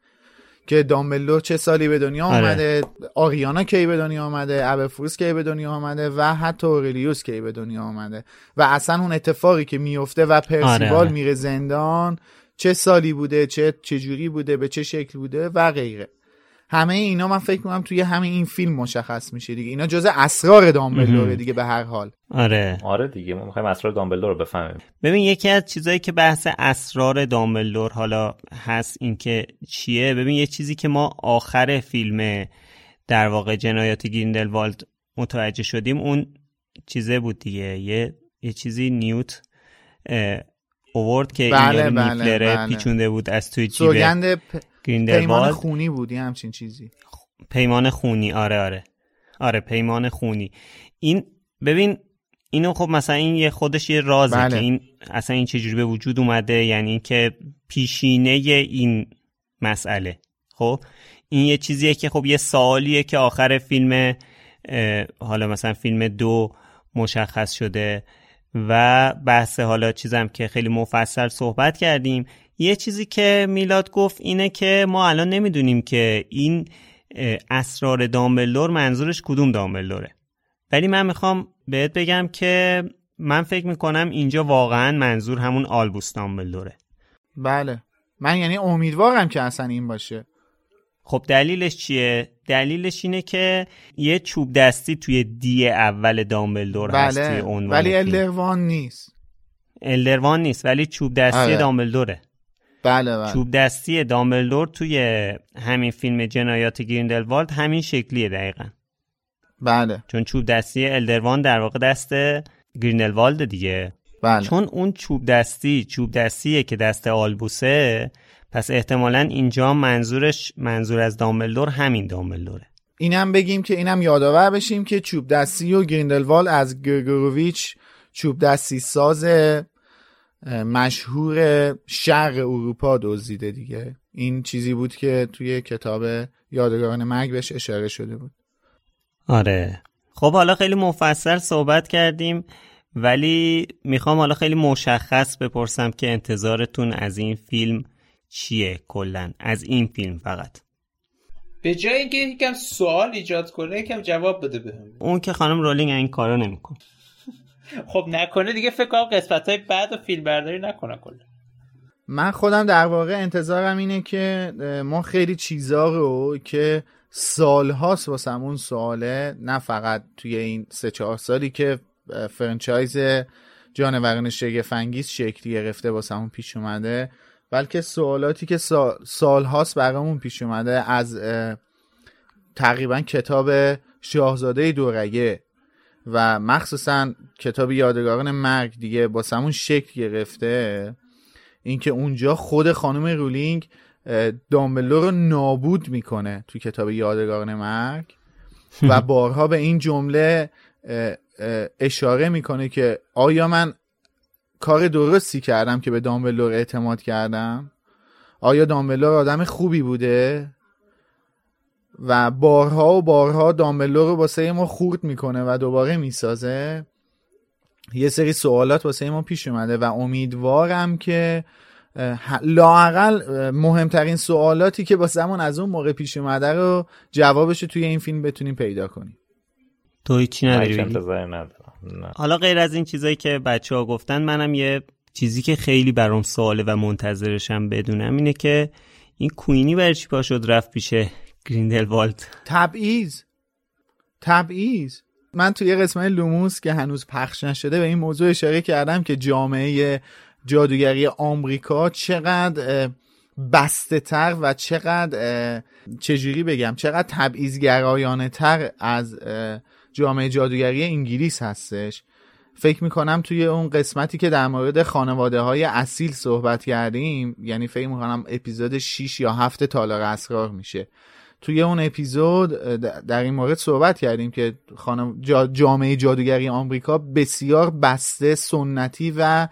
که دامبلدور چه سالی به دنیا آره. آمده آریانا کی به دنیا آمده ابرفروس کی به دنیا آمده و حتی اورلیوس کی به دنیا آمده و اصلا اون اتفاقی که میفته و پرسیوال آره، آره. میره زندان چه سالی بوده چه چجوری بوده به چه شکل بوده و غیره. همه اینا من فکر می‌کنم توی همین این فیلم مشخص میشه دیگه. اینا جز اسرار دامبلدوره مهم. دیگه به هر حال. آره. آره دیگه ما می‌خوایم اسرار دامبلدور رو بفهمیم. ببین یکی از چیزایی که بحث اسرار دامبلدور حالا هست این که چیه؟ ببین یه چیزی که ما آخر فیلم در واقع جنایات گریندلوالد متوجه شدیم اون چیزه بود دیگه. یه یه چیزی نیوت اوورد که بله، این بله، نیفلره بله. پیچونده بود از توی جیب سوگند پ- پیمان خونی بود یه همچین چیزی. پیمان خونی آره آره. آره پیمان خونی. این ببین اینو خب مثلا این یه خودش یه رازه بله. که این اصلا این چجوری به وجود اومده یعنی که پیشینه این مسئله. خب؟ این یه چیزیه که خب یه سوالیه که آخر فیلم حالا مثلا فیلم دو مشخص شده. و بحث حالا چیزم که خیلی مفصل صحبت کردیم یه چیزی که میلاد گفت اینه که ما الان نمی‌دونیم که این اسرار دامبلدور منظورش کدوم دامبلدوره. ولی من می‌خوام بهت بگم که من فکر می‌کنم اینجا واقعا منظور همون آلبوس دامبلدوره. بله. من یعنی امیدوارم که اصلا این باشه. خب دلیلش چیه؟ دلیلش اینه که یه چوب دستی توی دی اول دامبلدور هست توی بله عنوان ولی. الدروان نیست. الدروان نیست ولی چوب دستی آره. دامبلدوره. بله بله. چوب دستی دامبلدور توی همین فیلم جنایات گریندلوالد همین شکلیه دقیقا. بله. چون چوب دستی الدروان در واقع دست گریندلوالد دیگه. بله. چون اون چوب دستی چوب دستیه که دست آلبوسه پس احتمالا اینجا منظورش منظور از دامبلدور همین دامبلدوره. اینم بگیم که اینم یادآور بشیم که چوب دستی و گریندلوال از گرگورویچ چوب دستی ساز مشهور شرق اروپا دزدیده دیگه. این چیزی بود که توی کتاب یادگاران مرگ بهش اشاره شده بود. آره. خب حالا خیلی مفصل صحبت کردیم ولی می‌خوام حالا خیلی مشخص بپرسم که انتظارتون از این فیلم چیه کلا از این فیلم فقط؟ به جای اینکه یکم سوال ایجاد کنه یکم جواب بده بهم. اون که خانم رولینگ این کارو نمیکن خب نکنه دیگه فکر کنم قسمت های بعد و فیلم برداری نکنه کلا. من خودم در واقع انتظارم اینه که ما خیلی چیزا رو که سالهاست واسمون سواله نه فقط توی این سه چهار سالی که فرنچایز جانوران شگفنگیز شکلی گرفته واسمون پیش اومده. بلکه سوالاتی که سا- سالهاست برامون پیش اومده از تقریبا کتاب شاهزاده دورگه و مخصوصا کتاب یادگاران مرگ دیگه واسمون شکل گرفته. اینکه اونجا خود خانم رولینگ اه، دامبلور رو نابود می‌کنه تو کتاب یادگاران مرگ و بارها به این جمله اشاره می‌کنه که آیا من کار درستی کردم که به دامبلور اعتماد کردم؟ آیا دامبلور آدم خوبی بوده؟ و بارها و بارها دامبلور رو واسه ما خورد می‌کنه و دوباره می‌سازه. یه سری سوالات واسه ما پیش اومده و امیدوارم که اه، مهمترین سوالاتی که واسمون از اون موقع پیش اومده رو جوابش رو توی این فیلم بتونیم پیدا کنیم. تو هیچی نداری نه. حالا غیر از این چیزایی که بچه ها گفتن منم یه چیزی که خیلی برام سواله و منتظرشم بدونم اینه که این کوینی برای چی پا شد رفت پیش گریندلوالد؟ تبعیض. تبعیض. من توی یه قسمت لوموس که هنوز پخش نشده به این موضوع اشاره کردم که جامعه جادوگری آمریکا چقدر بسته تر و چقدر چجوری بگم چقدر تبعیضگرایانه تر از جامعه جادوگری انگلیس هستش. فکر می‌کنم توی اون قسمتی که در مورد خانواده های اصیل صحبت کردیم یعنی فکر می‌کنم اپیزود 6 یا 7 تالار اسرار میشه. توی اون اپیزود در این مورد صحبت کردیم که خانم جا- جامعه جادوگری آمریکا بسیار بسته سنتی و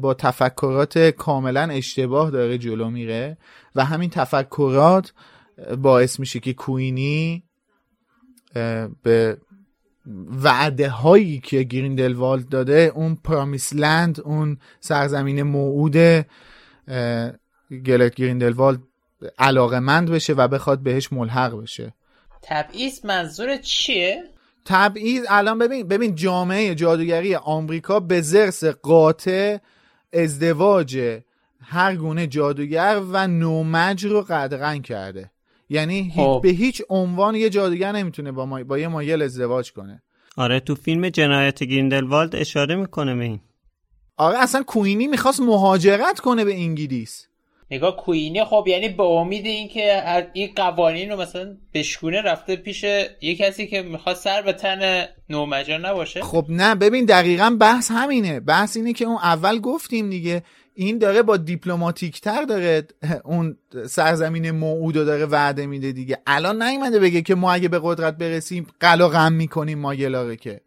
با تفکرات کاملا اشتباه داره جلو میره و همین تفکرات باعث میشه که کوینی به وعده هایی که گریندلوالد داده اون پرامیس لند اون سرزمین موعود گلت گریندلوالد علاقه مند بشه و بخواد بهش ملحق بشه تبعیض منظور چیه؟ تبعیض الان ببین ببین جامعه جادوگری آمریکا به زرس قاطع ازدواج هر گونه جادوگر و نومج رو قدغن کرده یعنی خب. به هیچ عنوان یه جادوگر نمی‌تونه با, ما... با یه مایل ازدواج کنه. آره تو فیلم جنایت گریندلوالد اشاره می‌کنه به این. آره اصلا کوینی می‌خواست مهاجرت کنه به انگلیس. نگاه کوینی خب یعنی به امید اینکه این قوانین رو مثلا بشکونه رفته پیش یه کسی که می‌خواد سر به تن نومجان نباشه. خب نه ببین دقیقا بحث همینه. بحث اینه که اون اول گفتیم دیگه این داره با دیپلماتیک تر داره اون سرزمین موعود رو داره وعده میده دیگه. الان نیومده بگه که ما اگه به قدرت برسیم قلا غم می‌کنیم ما گلاغه که.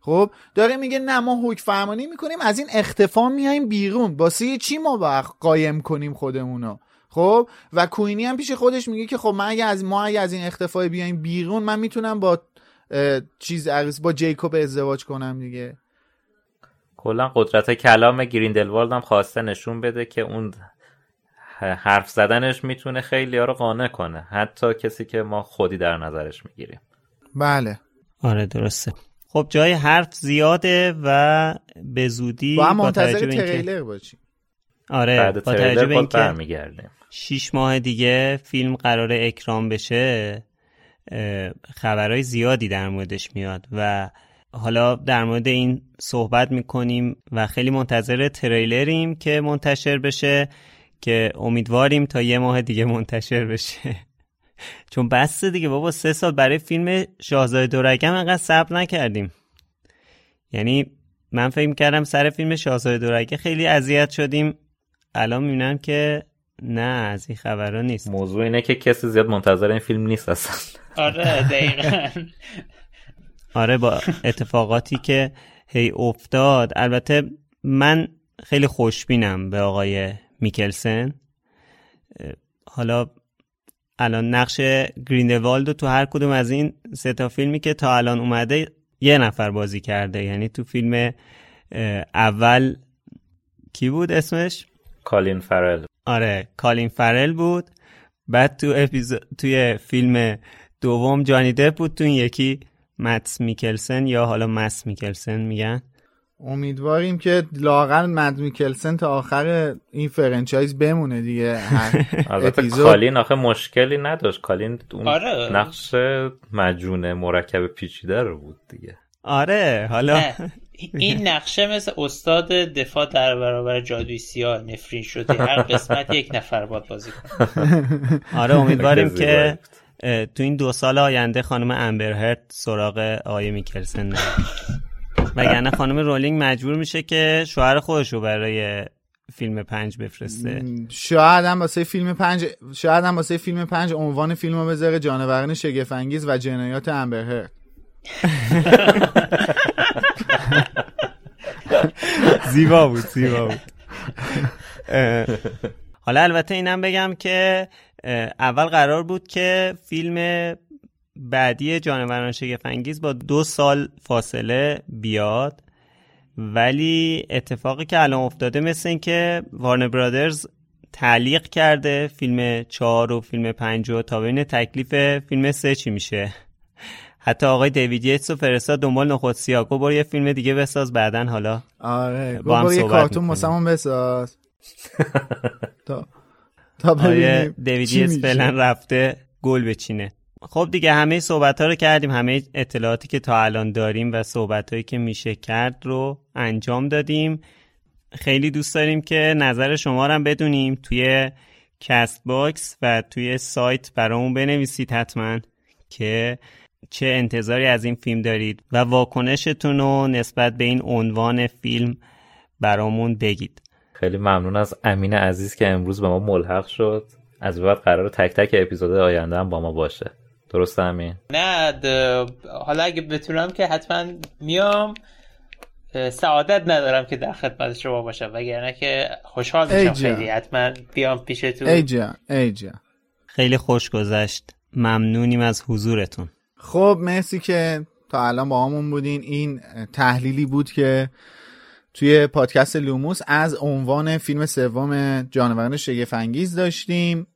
خب داره میگه نه ما حکم فرمانی می‌کنیم از این اختفا میایم بیرون. واسه چی ما وقت قایم کنیم خودمونو؟ خب و کوینی هم پیش خودش میگه که خب من اگه از ما اگه از این اختفای بیایم بیرون من می‌تونم با چیز با جیکوب ازدواج کنم دیگه. کلا قدرت کلام گریندلوالد هم خواسته نشون بده که اون حرف زدنش می‌تونه خیلی ها رو قانع کنه. حتی کسی که ما خودی در نظرش می‌گیریم. بله. آره درسته. خب جای حرف زیاده و به زودی با هم منتظر تریلر باشیم. آره بعد با توجه به اینکه شیش ماه دیگه فیلم قرار اکرام بشه خبرهای زیادی در موردش میاد و حالا در مورد این صحبت می‌کنیم و خیلی منتظر تریلریم که منتشر بشه که امیدواریم تا یه ماه دیگه منتشر بشه. چون بسته دیگه بابا سه سال برای فیلم شاهزاده دورگم انقدر صبر نکردیم. یعنی من فکر کردم سر فیلم شاهزاده دورگه خیلی اذیت شدیم. الان می‌بینم که نه از این خبرها نیست. موضوع اینه که کسی زیاد منتظر این فیلم نیست اصلا. آره دقیقا. آره با اتفاقاتی که هی افتاد. البته من خیلی خوشبینم به آقای میکلسن. حالا الان نقش گریندوالد تو هر کدوم از این سه تا فیلمی که تا الان اومده یه نفر بازی کرده. یعنی تو فیلم اول کی بود اسمش؟ کالین فرل. آره کالین فرل بود. بعد تو اپیزود توی فیلم دوم جانی دپ بود. تو این یکی متس میکلسن یا حالا مس میکلسن میگن؟ امیدواریم که لااقل مدس میکلسن تا آخر این franchise بمونه دیگه. البته کالین آخه مشکلی نداشت. کالین اون آره. نقش معجون مرکب پیچیده رو بود دیگه. آره حالا این نقشه مثل استاد دفاع در برابر جادوی سیاه نفرین شده. هر قسمت یک نفر باید بازی کنه. آره امیدواریم که تو این دو سال آینده خانم امبر هرد سراغ آقای میکلسن نه وگرنه خانم رولینگ مجبور میشه که شوهر خودش رو برای فیلم پنج بفرسته. شاید هم واسه فیلم پنج شاید هم واسه فیلم پنج عنوان فیلم رو بذاره جانوران شگفنگیز و جنایات امبرهرت زیبا بود زیبا بود. حالا البته اینم بگم که اول قرار بود که فیلم بعدی جانوران شگفنگیز با دو سال فاصله بیاد ولی اتفاقی که الان افتاده مثل این که وارن برادرز تعلیق کرده فیلم چهار و فیلم پنج و تا بین تکلیف فیلم سه چی میشه. حتی آقای دیوید یتس و فرستاد دنبال نخود سیاکو برو یه فیلم دیگه بساز بعدا حالا. آره با هم یه کارتون بساز. تا. تا دیوید فعلا رفته گل بچینه. خب دیگه همه صحبت ها رو کردیم. همه اطلاعاتی که تا الان داریم و صحبت هایی که میشه کرد رو انجام دادیم. خیلی دوست داریم که نظر شما رو هم بدونیم توی Castbox و توی سایت برامون بنویسید حتما که چه انتظاری از این فیلم دارید و واکنشتون رو نسبت به این عنوان فیلم برامون بگید. خیلی ممنون از امین عزیز که امروز به ما ملحق شد. از بعد قرار تک تک اپیزود آینده هم با ما باشه. درست همین نه حالا اگه بتونم که حتما میام سعادت ندارم که در خدمت شما باشم وگرنه که خوشحال میشم خیلی. حتما بیام پیشتون ای جان ای جان. خیلی خوش گذشت. ممنونیم از حضورتون. خب مرسی که تا الان با همون بودین. این تحلیلی بود که توی پادکست لوموس از عنوان فیلم سوم جانوران شگفت‌انگیز داشتیم.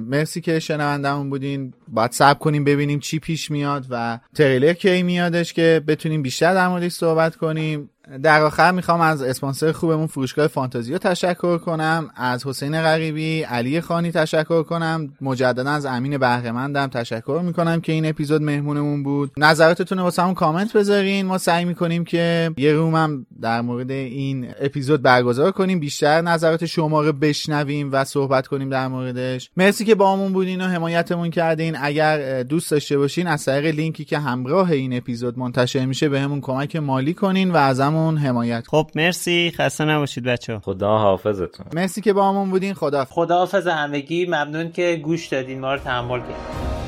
مرسی که شنوندمون بودین. باید صبر کنیم ببینیم چی پیش میاد و تریلر کی میادش که بتونیم بیشتر در موردش صحبت کنیم. در آخر می‌خوام از اسپانسر خوبمون فروشگاه فانتزیو تشکر کنم. از حسین غریبی علی خانی تشکر کنم. مجددا از امین بهره‌مندم تشکر می‌کنم که این اپیزود مهمونمون بود. نظراتتون واسه کامنت بذارین. ما سعی می‌کنیم که یه room هم در مورد این اپیزود برگزار کنیم. بیشتر نظرات شما رو بشنویم و صحبت کنیم در موردش. مرسی که باهامون بودین و حمایتمون کردین. اگر دوست داشته باشین از طریق لینکی که همراه این اپیزود منتشر میشه بهمون به کمک مالی کنین و ازمون حمایت خب مرسی. خسته نباشید بچه خدا حافظتون مرسی که با همون بودین. خدا خدا حافظ همگی. ممنون که گوش دادین. ما رو تحمل کردین.